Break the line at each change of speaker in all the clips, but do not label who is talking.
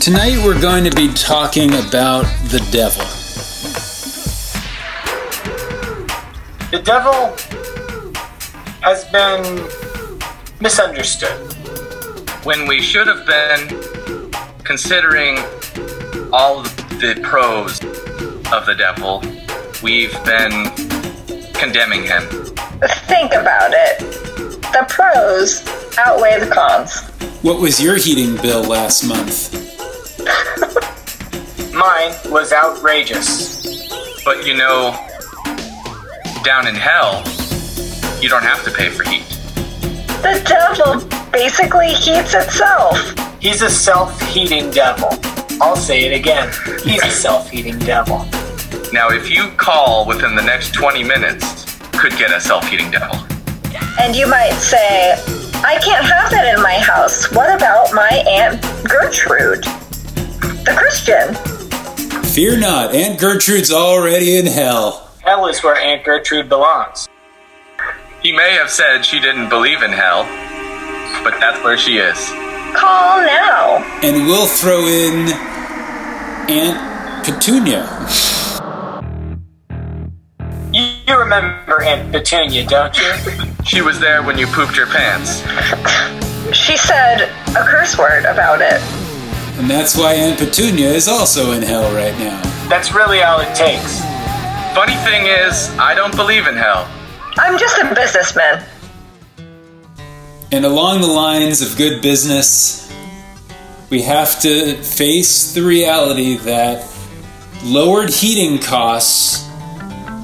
Tonight we're going to be talking about the devil.
The devil has been misunderstood.
when we should have been considering all the pros of the devil, we've been condemning him.
Think about it. The pros outweigh the cons.
What was your heating bill last month?
Mine was outrageous.
But you know, down in hell, you don't have to pay for heat.
The devil basically heats itself.
He's a self heating devil. I'll say it again. He's a self heating devil.
Now, if you call within the next 20 minutes, could get a self-heating devil.
And you might say, I can't have that in my house. What about my Aunt Gertrude? The Christian.
Fear not, Aunt Gertrude's already in hell.
Hell is where Aunt Gertrude belongs.
He may have said she didn't believe in hell, but that's where she is.
Call now.
And we'll throw in Aunt Petunia.
You, you remember Aunt Petunia, don't you?
She was there when you pooped your pants.
She said a curse word about it.
And that's why Aunt Petunia is also in hell right now.
That's really all it takes.
Funny thing is, I don't believe in hell.
I'm just a businessman.
And along the lines of good business, we have to face the reality that lowered heating costs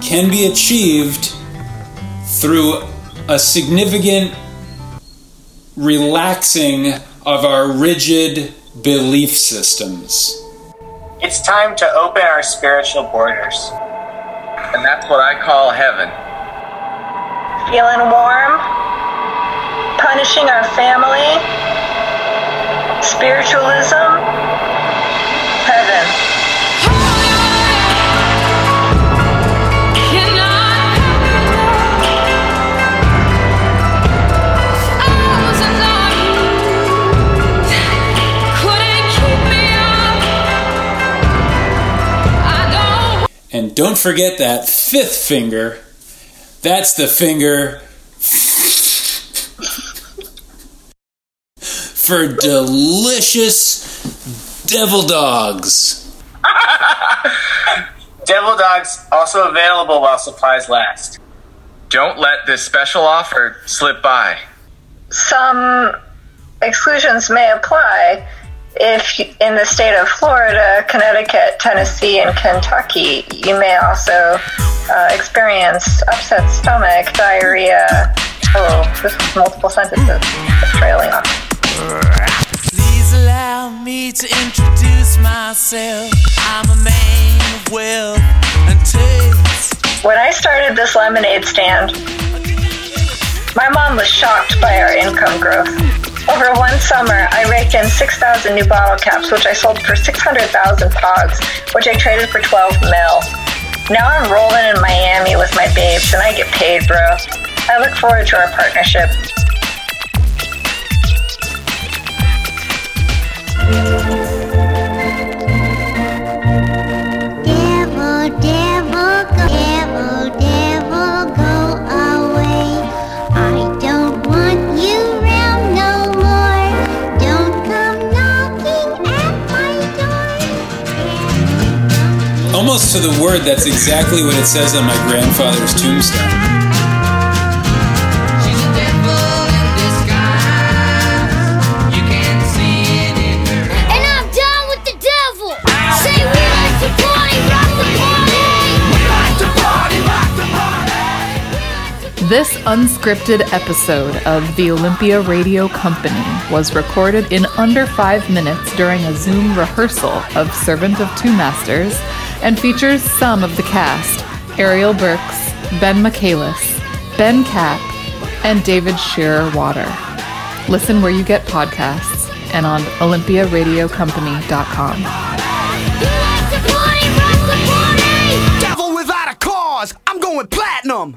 can be achieved through a significant relaxing of our rigid belief systems.
It's time to open our spiritual borders.
And that's what I call heaven.
Feeling warm? Punishing our family? Spiritualism?
And don't forget that fifth finger. That's the finger for delicious devil dogs.
Devil dogs also available while supplies last.
Don't let this special offer slip by.
Some exclusions may apply if in the state of Florida, Connecticut, Tennessee, and Kentucky, you may also uh, experience upset stomach, diarrhea. Oh, this is multiple sentences. Trailing off.
Please allow me to introduce myself. I'm a man of wealth and taste.
When I started this lemonade stand, my mom was shocked by our income growth. Over one summer, I raked in 6,000 new bottle caps, which I sold for 600,000 pogs, which I traded for 12 mil. Now I'm rolling in Miami with my babes, and I get paid, bro. I look forward to our partnership.
Almost to the word, that's exactly what it says on my grandfather's tombstone.
She's a devil in disguise. You can see it in her
And I'm done with the devil. Say we like to party, rock the party. We like to party, rock the party.
This unscripted episode of the Olympia Radio Company was recorded in under five minutes during a Zoom rehearsal of Servant of Two Masters and features some of the cast Ariel Birks, Ben Michaelis, Ben Kapp, and David Scherer Water. Listen where you get podcasts and on olympiaradiocompany.com.
We like to party, rock the party.
devil without a cause. I'm going platinum.